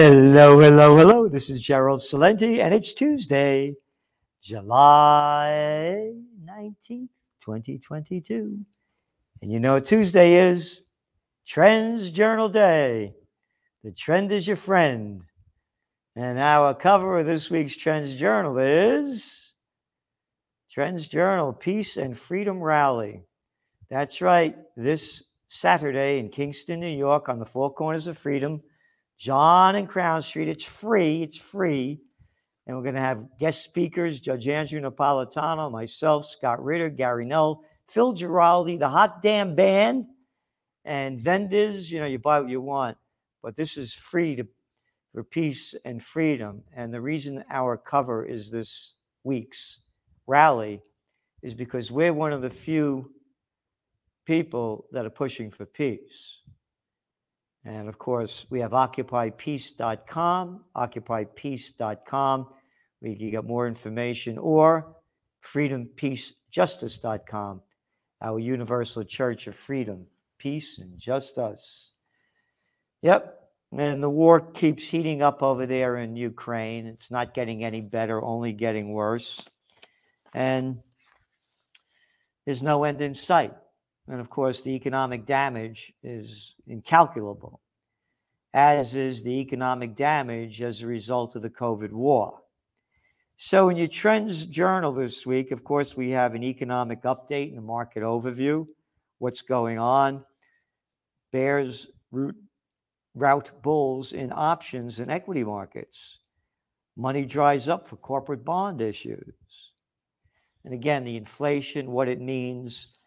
Hello, hello, hello. This is Gerald Celente, and it's Tuesday, July 19th, 2022. And you know what Tuesday is? Trends Journal Day. The trend is your friend. And our cover of this week's Trends Journal is Trends Journal Peace and Freedom Rally. That's right. This Saturday in Kingston, New York, on the Four Corners of Freedom, John and Crown Street. It's free. It's free. And we're going to have guest speakers Judge Andrew Napolitano, myself, Scott Ritter, Gary Null, Phil Giraldi, the Hot Damn Band, and vendors. You know, you buy what you want, but this is free to, for peace and freedom. And the reason our cover is this week's rally is because we're one of the few people that are pushing for peace. And of course, we have occupypeace.com, occupypeace.com, where you can get more information, or freedompeacejustice.com, our universal church of freedom, peace, and just us. Yep. And the war keeps heating up over there in Ukraine. It's not getting any better, only getting worse. And there's no end in sight. And of course, the economic damage is incalculable, as is the economic damage as a result of the COVID war. So, in your Trends Journal this week, of course, we have an economic update and a market overview, what's going on, bears root, route bulls in options and equity markets. Money dries up for corporate bond issues. And again, the inflation, what it means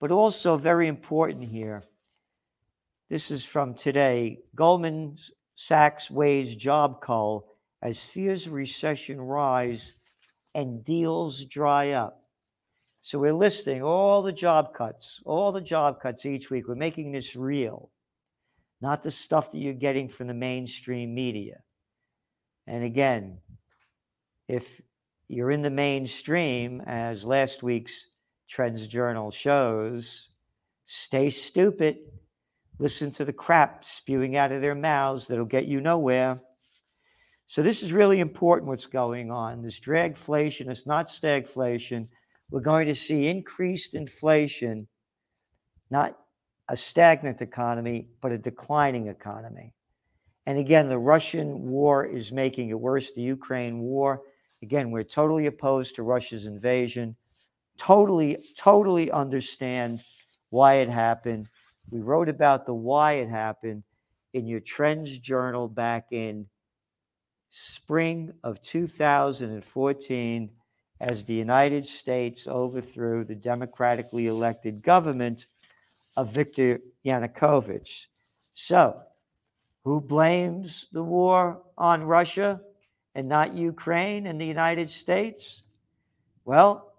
but also very important here. This is from today. Goldman Sachs weighs job cull as fears of recession rise and deals dry up. So we're listing all the job cuts, all the job cuts each week. We're making this real, not the stuff that you're getting from the mainstream media. And again, if you're in the mainstream, as last week's Trends Journal shows stay stupid. Listen to the crap spewing out of their mouths that'll get you nowhere. So, this is really important what's going on. This dragflation is not stagflation. We're going to see increased inflation, not a stagnant economy, but a declining economy. And again, the Russian war is making it worse, the Ukraine war. Again, we're totally opposed to Russia's invasion totally, totally understand why it happened. We wrote about the why it happened in your Trends Journal back in spring of 2014 as the United States overthrew the democratically elected government of Viktor Yanukovych. So, who blames the war on Russia and not Ukraine and the United States? Well,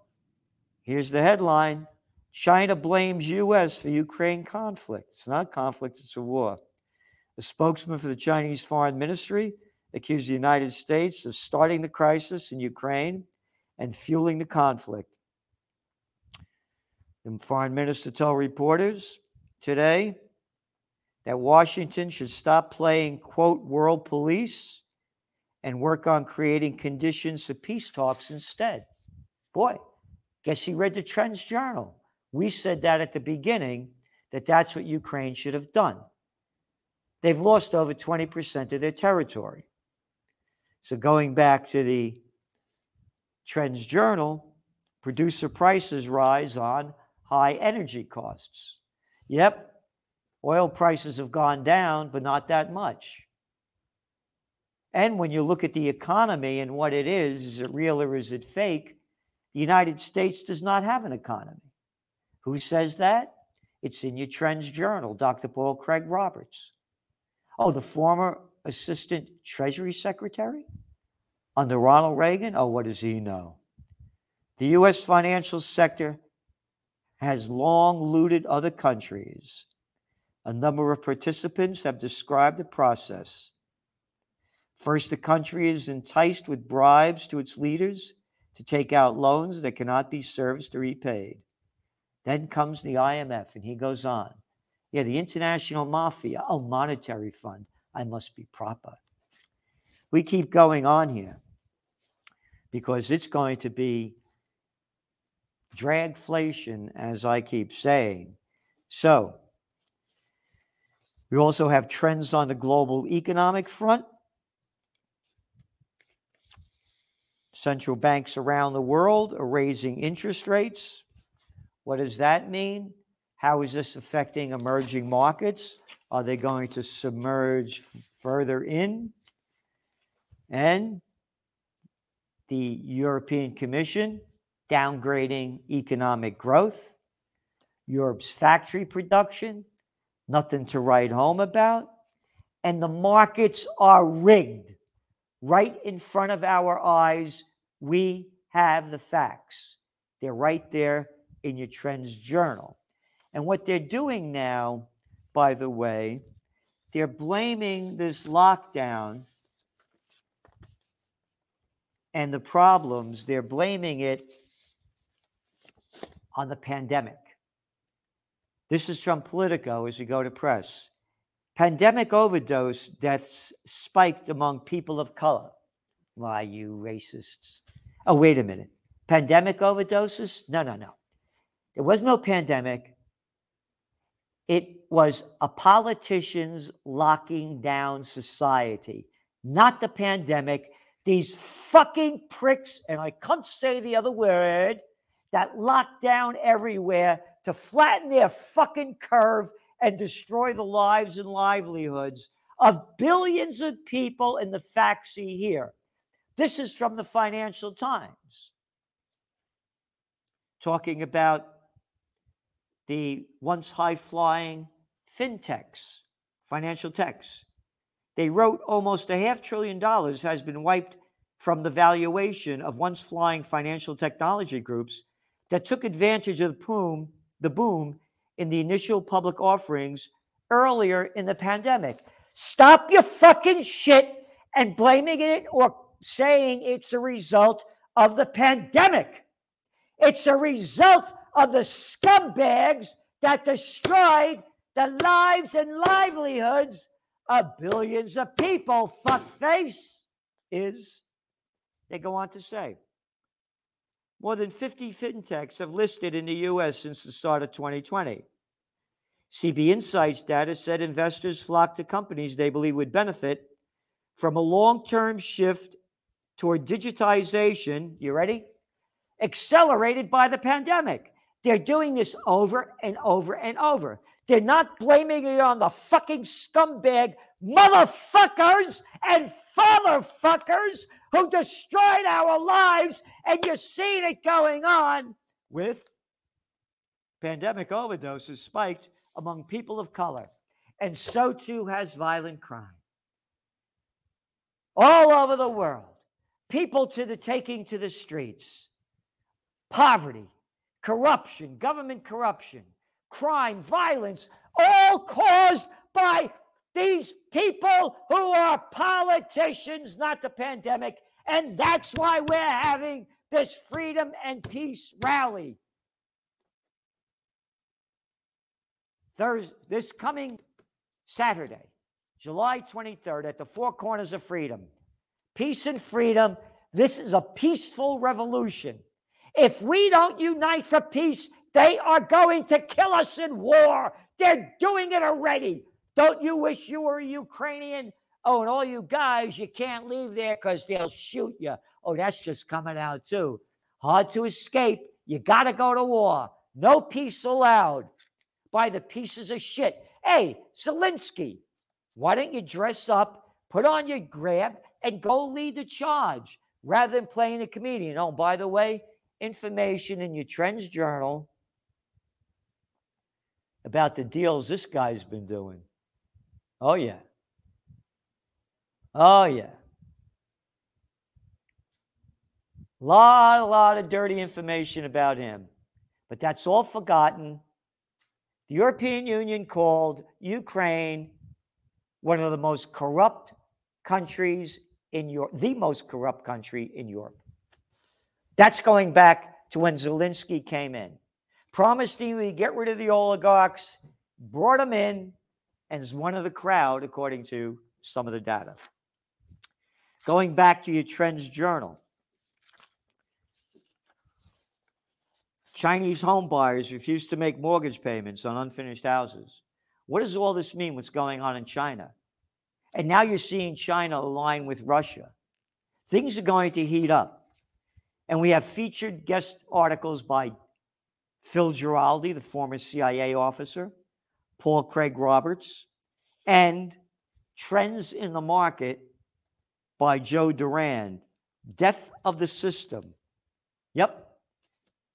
Here's the headline China blames U.S. for Ukraine conflict. It's not conflict, it's a war. A spokesman for the Chinese Foreign Ministry accused the United States of starting the crisis in Ukraine and fueling the conflict. The foreign minister told reporters today that Washington should stop playing, quote, world police and work on creating conditions for peace talks instead. Boy, Guess he read the Trends Journal. We said that at the beginning that that's what Ukraine should have done. They've lost over 20% of their territory. So going back to the Trends Journal, producer prices rise on high energy costs. Yep, oil prices have gone down, but not that much. And when you look at the economy and what it is, is it real or is it fake? The United States does not have an economy. Who says that? It's in your Trends Journal, Dr. Paul Craig Roberts. Oh, the former Assistant Treasury Secretary under Ronald Reagan? Oh, what does he know? The U.S. financial sector has long looted other countries. A number of participants have described the process. First, the country is enticed with bribes to its leaders to take out loans that cannot be serviced or repaid. Then comes the IMF, and he goes on. Yeah, the international mafia, oh, monetary fund. I must be proper. we keep going on here because it's going to be dragflation, as I keep saying. So, we also have trends on the global economic front. Central banks around the world are raising interest rates. What does that mean? How is this affecting emerging markets? Are they going to submerge f- further in? And the European Commission downgrading economic growth, Europe's factory production, nothing to write home about, and the markets are rigged right in front of our eyes. We have the facts. They're right there in your trends journal. And what they're doing now, by the way, they're blaming this lockdown and the problems, they're blaming it on the pandemic. This is from Politico as we go to press. Pandemic overdose deaths spiked among people of color. Why, you racists? Oh, wait a minute. Pandemic overdoses? No, no, no. There was no pandemic. It was a politicians locking down society, not the pandemic. These fucking pricks, and I can't say the other word, that locked down everywhere to flatten their fucking curve and destroy the lives and livelihoods of billions of people in the facts see here. This is from the Financial Times, talking about the once high flying fintechs, financial techs. They wrote almost a half trillion dollars has been wiped from the valuation of once flying financial technology groups that took advantage of the boom, the boom in the initial public offerings earlier in the pandemic. Stop your fucking shit and blaming it or saying it's a result of the pandemic. It's a result of the scumbags that destroyed the lives and livelihoods of billions of people. Fuckface is, they go on to say. More than 50 fintechs have listed in the US since the start of 2020. CB Insights data said investors flocked to companies they believe would benefit from a long term shift toward digitization. You ready? Accelerated by the pandemic. They're doing this over and over and over. They're not blaming it on the fucking scumbag motherfuckers and fatherfuckers who destroyed our lives, and you're seeing it going on with pandemic overdoses spiked among people of color. And so too has violent crime. All over the world, people to the taking to the streets, poverty, corruption, government corruption, crime, violence, all caused by these people who are politicians, not the pandemic. And that's why we're having this freedom and peace rally. Thursday, this coming Saturday, July 23rd, at the Four Corners of Freedom. Peace and freedom. This is a peaceful revolution. If we don't unite for peace, they are going to kill us in war. They're doing it already. Don't you wish you were a Ukrainian? Oh, and all you guys, you can't leave there because they'll shoot you. Oh, that's just coming out too. Hard to escape. You got to go to war. No peace allowed by the pieces of shit. Hey, Zelensky, why don't you dress up, put on your grab, and go lead the charge rather than playing a comedian? Oh, by the way, information in your Trends Journal about the deals this guy's been doing. Oh, yeah. Oh, yeah. Lot, a lot of dirty information about him. But that's all forgotten. The European Union called Ukraine one of the most corrupt countries in Europe, the most corrupt country in Europe. That's going back to when Zelensky came in. Promised he would get rid of the oligarchs, brought them in, and is one of the crowd, according to some of the data. Going back to your Trends Journal, Chinese home buyers refuse to make mortgage payments on unfinished houses. What does all this mean? What's going on in China? And now you're seeing China align with Russia. Things are going to heat up. And we have featured guest articles by Phil Giraldi, the former CIA officer, Paul Craig Roberts, and Trends in the Market by Joe Duran. Death of the System. Yep.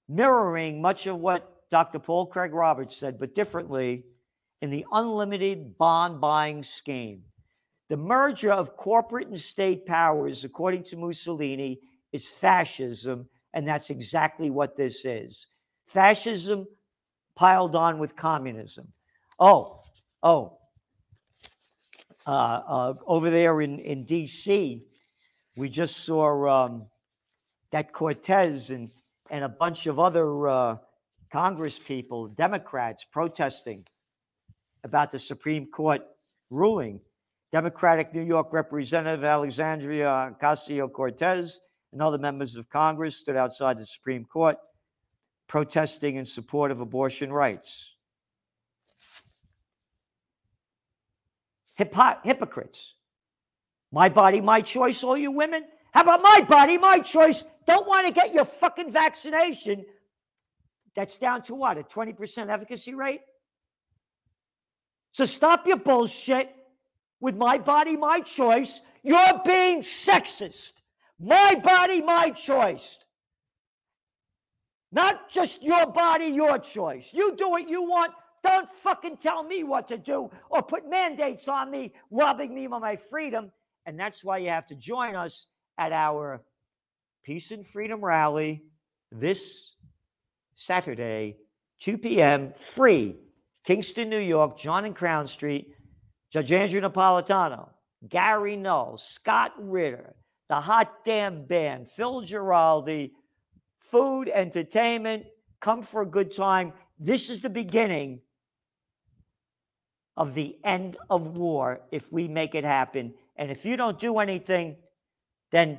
Mirroring much of what Dr. Paul Craig Roberts said, but differently in the unlimited bond buying scheme. The merger of corporate and state powers, according to Mussolini, is fascism, and that's exactly what this is. Fascism piled on with communism. Oh, oh, uh, uh, over there in, in D.C., we just saw um, that Cortez and, and a bunch of other uh, Congress people, Democrats, protesting about the Supreme Court ruling. Democratic New York Representative Alexandria Ocasio Cortez and other members of Congress stood outside the Supreme Court protesting in support of abortion rights. Hypo- hypocrites. My body, my choice, all you women. How about my body, my choice? Don't want to get your fucking vaccination. That's down to what? A 20% efficacy rate? So stop your bullshit with my body, my choice. You're being sexist. My body, my choice. Not just your body, your choice. You do what you want. Don't fucking tell me what to do or put mandates on me, robbing me of my freedom. And that's why you have to join us at our Peace and Freedom Rally this Saturday, 2 p.m., free, Kingston, New York, John and Crown Street. Judge Andrew Napolitano, Gary Null, Scott Ritter, the Hot Damn Band, Phil Giraldi, food, entertainment, come for a good time. This is the beginning of the end of war if we make it happen. And if you don't do anything, then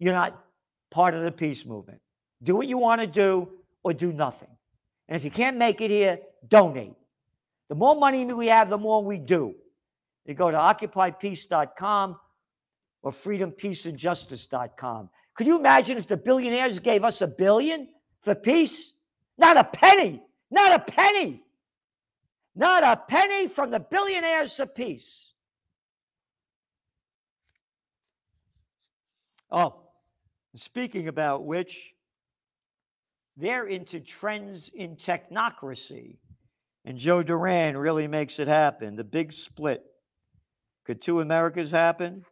you're not part of the peace movement. Do what you want to do or do nothing. And if you can't make it here, donate. The more money we have, the more we do. You go to occupypeace.com or freedompeaceandjustice.com. Could you imagine if the billionaires gave us a billion for peace? Not a penny. Not a penny. Not a penny from the billionaires peace. Oh, speaking about which, they're into trends in technocracy. And Joe Duran really makes it happen. The big split. Could two Americas happen?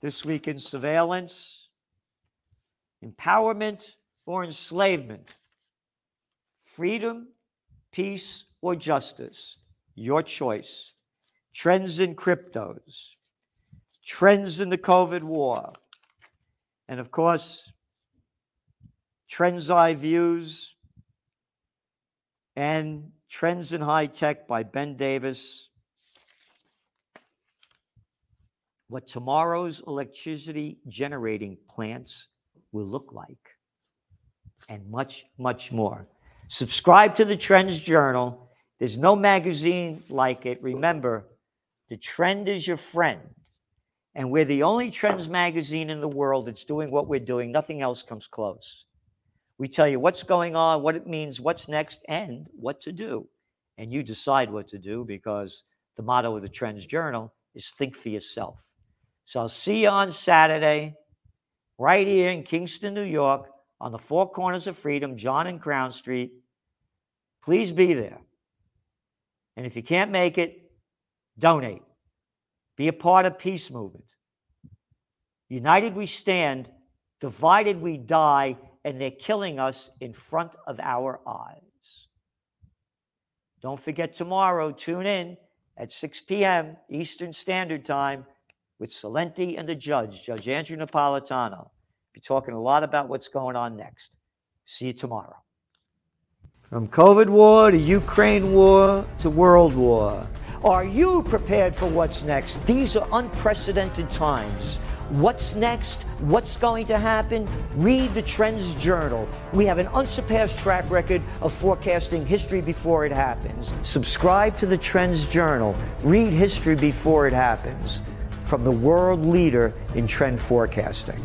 This week in surveillance, empowerment, or enslavement? Freedom, peace, or justice? Your choice. Trends in cryptos, trends in the COVID war, and of course, Trends I Views and Trends in High Tech by Ben Davis. What tomorrow's electricity generating plants will look like, and much, much more. Subscribe to the Trends Journal. There's no magazine like it. Remember, the trend is your friend. And we're the only trends magazine in the world that's doing what we're doing. Nothing else comes close. We tell you what's going on, what it means, what's next, and what to do. And you decide what to do because the motto of the Trends Journal is think for yourself. So I'll see you on Saturday, right here in Kingston, New York, on the four corners of freedom, John and Crown Street. Please be there. And if you can't make it, donate. Be a part of peace movement. United we stand, divided we die, and they're killing us in front of our eyes. Don't forget tomorrow, tune in at 6 p.m. Eastern Standard Time with Celente and the judge, Judge Andrew Napolitano. Be talking a lot about what's going on next. See you tomorrow. From COVID war to Ukraine war to world war. Are you prepared for what's next? These are unprecedented times. what's next, what's going to happen, read the Trends Journal. We have an unsurpassed track record of forecasting history before it happens. Subscribe to the Trends Journal. Read history before it happens from the world leader in trend forecasting.